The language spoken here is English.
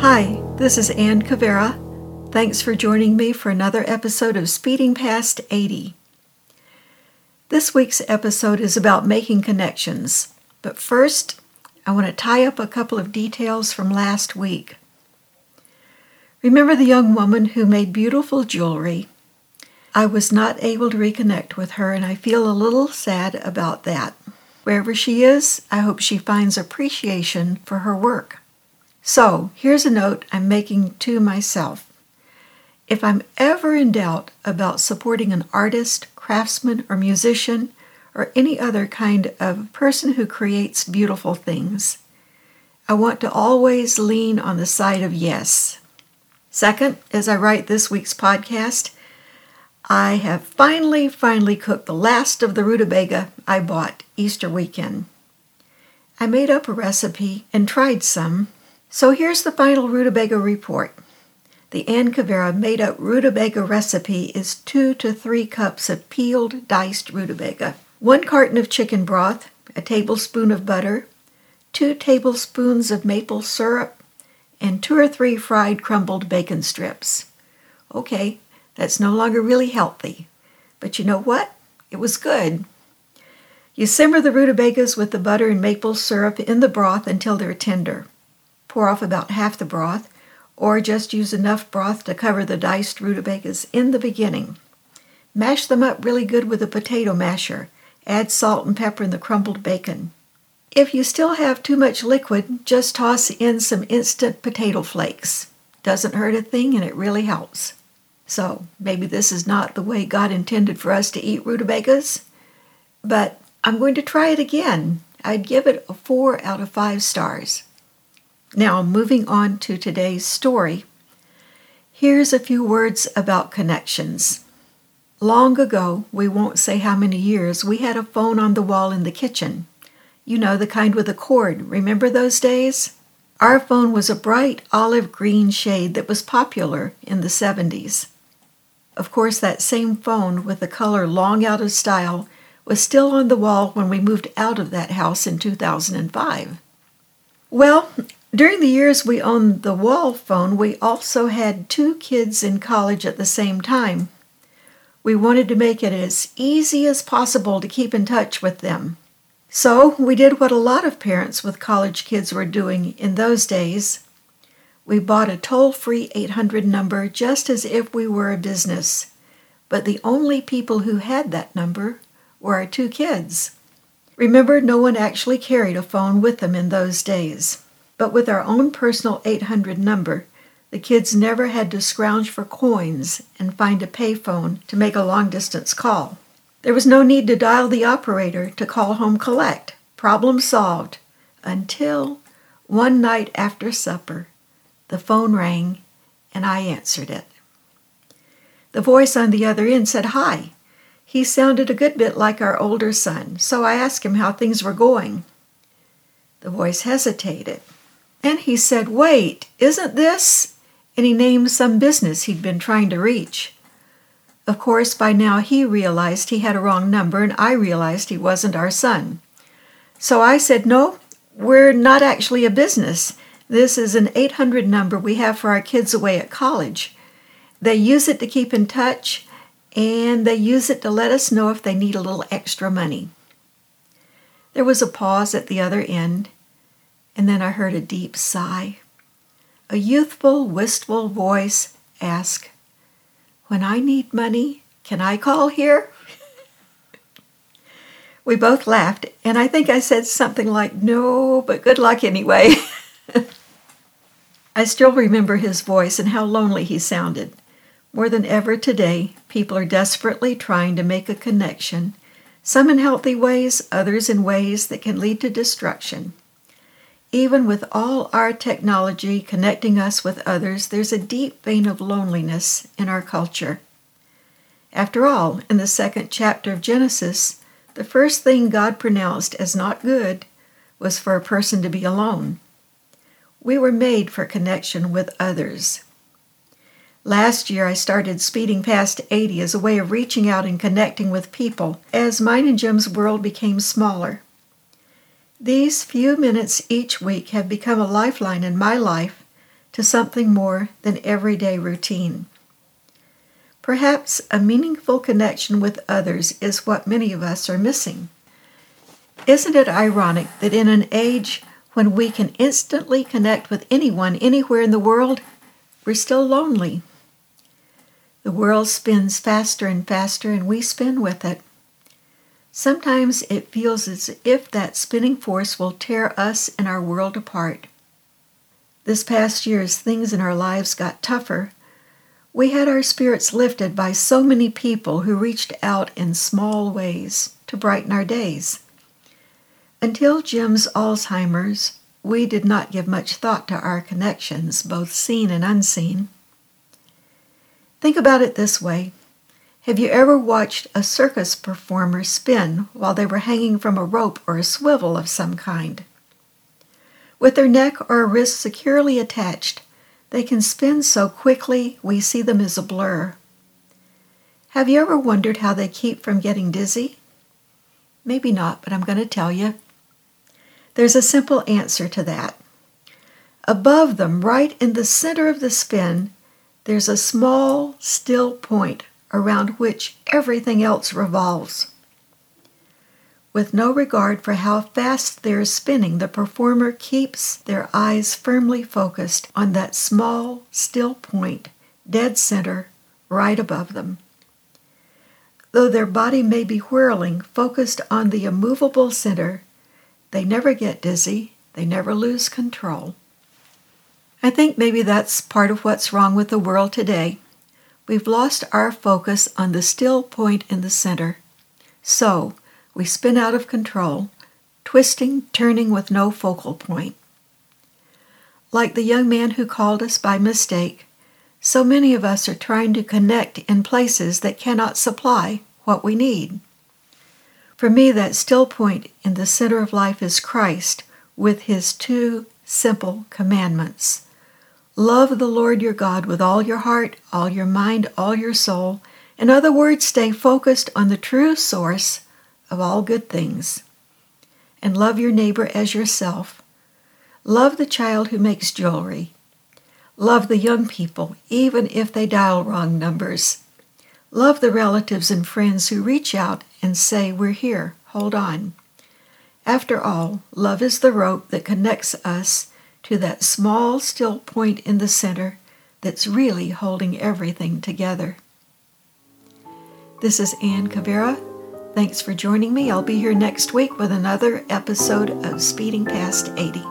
Hi, this is Ann Cavera. Thanks for joining me for another episode of Speeding Past 80. This week's episode is about making connections, but first, I want to tie up a couple of details from last week. Remember the young woman who made beautiful jewelry? I was not able to reconnect with her, and I feel a little sad about that. Wherever she is, I hope she finds appreciation for her work. So, here's a note I'm making to myself. If I'm ever in doubt about supporting an artist, craftsman, or musician, or any other kind of person who creates beautiful things, I want to always lean on the side of yes. Second, as I write this week's podcast, I have finally, finally cooked the last of the rutabaga I bought Easter weekend. I made up a recipe and tried some so here's the final rutabaga report. The Ann Cavera made up rutabaga recipe is two to three cups of peeled, diced rutabaga, one carton of chicken broth, a tablespoon of butter, two tablespoons of maple syrup, and two or three fried crumbled bacon strips. Okay, that's no longer really healthy, but you know what? It was good. You simmer the rutabagas with the butter and maple syrup in the broth until they're tender. Pour off about half the broth, or just use enough broth to cover the diced rutabagas in the beginning. Mash them up really good with a potato masher. Add salt and pepper in the crumbled bacon. If you still have too much liquid, just toss in some instant potato flakes. Doesn't hurt a thing and it really helps. So, maybe this is not the way God intended for us to eat rutabagas, but I'm going to try it again. I'd give it a 4 out of 5 stars. Now, moving on to today's story, here's a few words about connections. Long ago, we won't say how many years, we had a phone on the wall in the kitchen. You know, the kind with a cord. Remember those days? Our phone was a bright olive green shade that was popular in the 70s. Of course, that same phone with the color long out of style was still on the wall when we moved out of that house in 2005. Well, during the years we owned the wall phone, we also had two kids in college at the same time. We wanted to make it as easy as possible to keep in touch with them. So we did what a lot of parents with college kids were doing in those days. We bought a toll free 800 number just as if we were a business, but the only people who had that number were our two kids. Remember, no one actually carried a phone with them in those days. But with our own personal 800 number, the kids never had to scrounge for coins and find a payphone to make a long distance call. There was no need to dial the operator to call home collect. Problem solved. Until one night after supper, the phone rang and I answered it. The voice on the other end said hi. He sounded a good bit like our older son, so I asked him how things were going. The voice hesitated. And he said, Wait, isn't this? And he named some business he'd been trying to reach. Of course, by now he realized he had a wrong number, and I realized he wasn't our son. So I said, No, we're not actually a business. This is an 800 number we have for our kids away at college. They use it to keep in touch, and they use it to let us know if they need a little extra money. There was a pause at the other end, and then I heard a deep sigh. A youthful, wistful voice asked, When I need money, can I call here? we both laughed, and I think I said something like, No, but good luck anyway. I still remember his voice and how lonely he sounded. More than ever today, people are desperately trying to make a connection, some in healthy ways, others in ways that can lead to destruction. Even with all our technology connecting us with others, there's a deep vein of loneliness in our culture. After all, in the second chapter of Genesis, the first thing God pronounced as not good was for a person to be alone. We were made for connection with others. Last year, I started speeding past 80 as a way of reaching out and connecting with people as mine and Jim's world became smaller. These few minutes each week have become a lifeline in my life to something more than everyday routine. Perhaps a meaningful connection with others is what many of us are missing. Isn't it ironic that in an age when we can instantly connect with anyone anywhere in the world, we're still lonely? The world spins faster and faster, and we spin with it. Sometimes it feels as if that spinning force will tear us and our world apart. This past year, as things in our lives got tougher, we had our spirits lifted by so many people who reached out in small ways to brighten our days. Until Jim's Alzheimer's, we did not give much thought to our connections, both seen and unseen. Think about it this way Have you ever watched a circus performer spin while they were hanging from a rope or a swivel of some kind? With their neck or wrist securely attached, they can spin so quickly we see them as a blur. Have you ever wondered how they keep from getting dizzy? Maybe not, but I'm going to tell you. There's a simple answer to that. Above them, right in the center of the spin, there's a small, still point around which everything else revolves. With no regard for how fast they're spinning, the performer keeps their eyes firmly focused on that small, still point, dead center, right above them. Though their body may be whirling, focused on the immovable center, they never get dizzy, they never lose control. I think maybe that's part of what's wrong with the world today. We've lost our focus on the still point in the center. So, we spin out of control, twisting, turning with no focal point. Like the young man who called us by mistake, so many of us are trying to connect in places that cannot supply what we need. For me, that still point in the center of life is Christ with his two simple commandments. Love the Lord your God with all your heart, all your mind, all your soul. In other words, stay focused on the true source of all good things. And love your neighbor as yourself. Love the child who makes jewelry. Love the young people, even if they dial wrong numbers. Love the relatives and friends who reach out and say, We're here, hold on. After all, love is the rope that connects us to that small, still point in the center that's really holding everything together. This is Ann Cavera. Thanks for joining me. I'll be here next week with another episode of Speeding Past 80.